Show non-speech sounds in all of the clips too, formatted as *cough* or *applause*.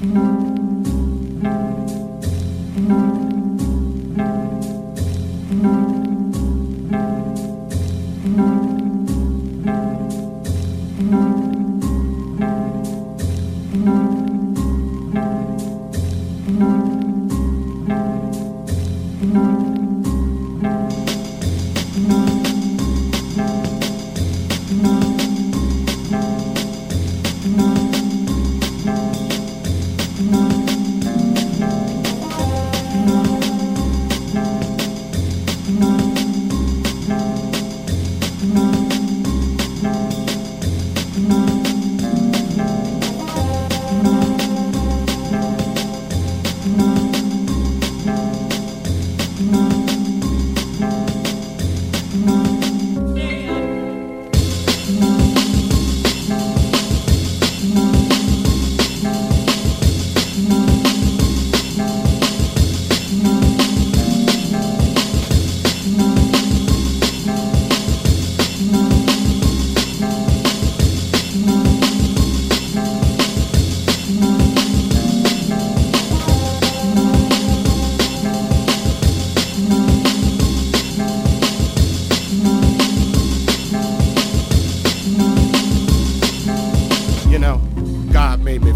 Mm-hmm. You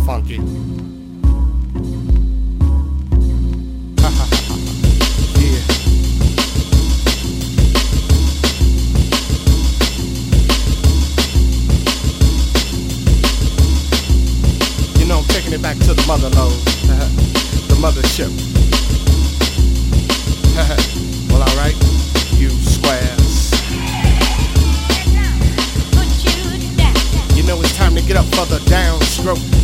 funky. *laughs* yeah. You know, I'm taking it back to the mother lode, *laughs* the mothership. *laughs* well, alright, you squares. You know it's time to get up for the downstroke.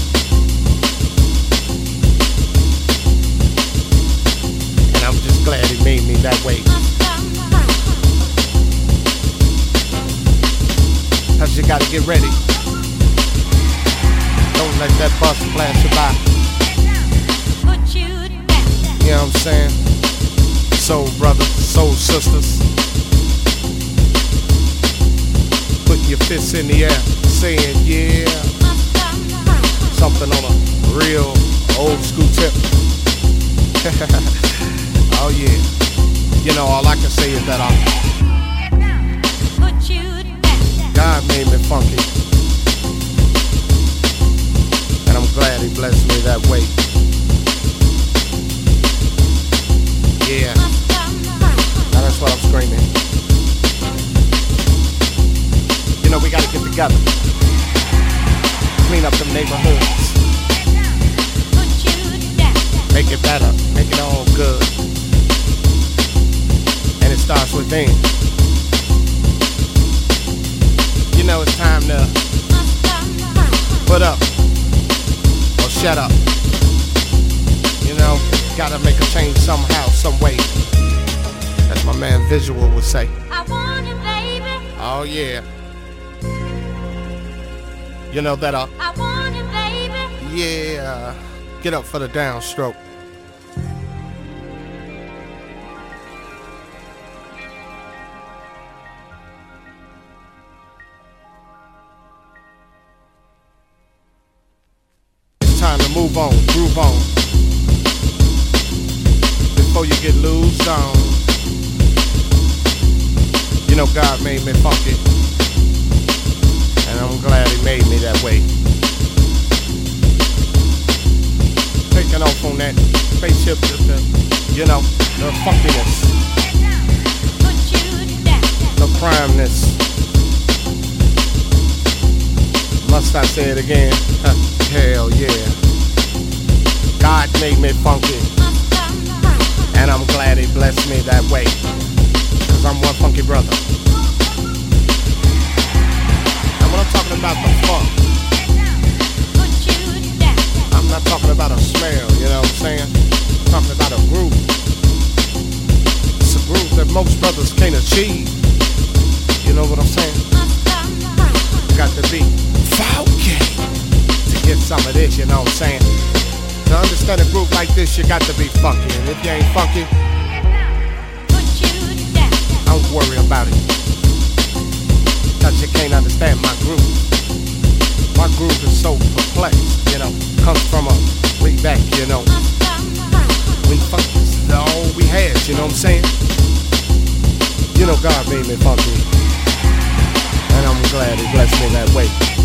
That way. Cause you gotta get ready. Don't let that bus flash you by. You know what I'm saying? Soul brothers, soul sisters. Putting your fists in the air, saying yeah. Something on a real old school tip. *laughs* oh yeah. You know, all I can say is that I God made me funky. And I'm glad he blessed me that way. Yeah, now that's what I'm screaming. You know, we gotta get together. Clean up the neighborhoods. Make it better. Make it all good. It starts within. You know, it's time to put up or shut up. You know, gotta make a change somehow, some way. As my man Visual would say. Oh yeah. You know that uh yeah. Get up for the downstroke. Time to move on, groove on. Before you get loose on. You know God made me funky. And I'm glad he made me that way. Taking off on that spaceship, you know, the funkiness, the primeness. Must I say it again? *laughs* Hell yeah. God made me funky. And I'm glad he blessed me that way. Cause I'm one funky brother. And when I'm talking about the funk, I'm not talking about a smell, you know what I'm saying? I'm talking about a groove. It's a groove that most brothers can't achieve. You know what I'm saying? You got to be funky to get some of this, you know what I'm saying? To understand a groove like this, you got to be funky. And if you ain't funky, don't worry about it. Cause you can't understand my groove. My groove is so perplexed, you know. Comes from a way back, you know. When funk is all we had, you know what I'm saying? You know God made me funky. And I'm glad he blessed me that way.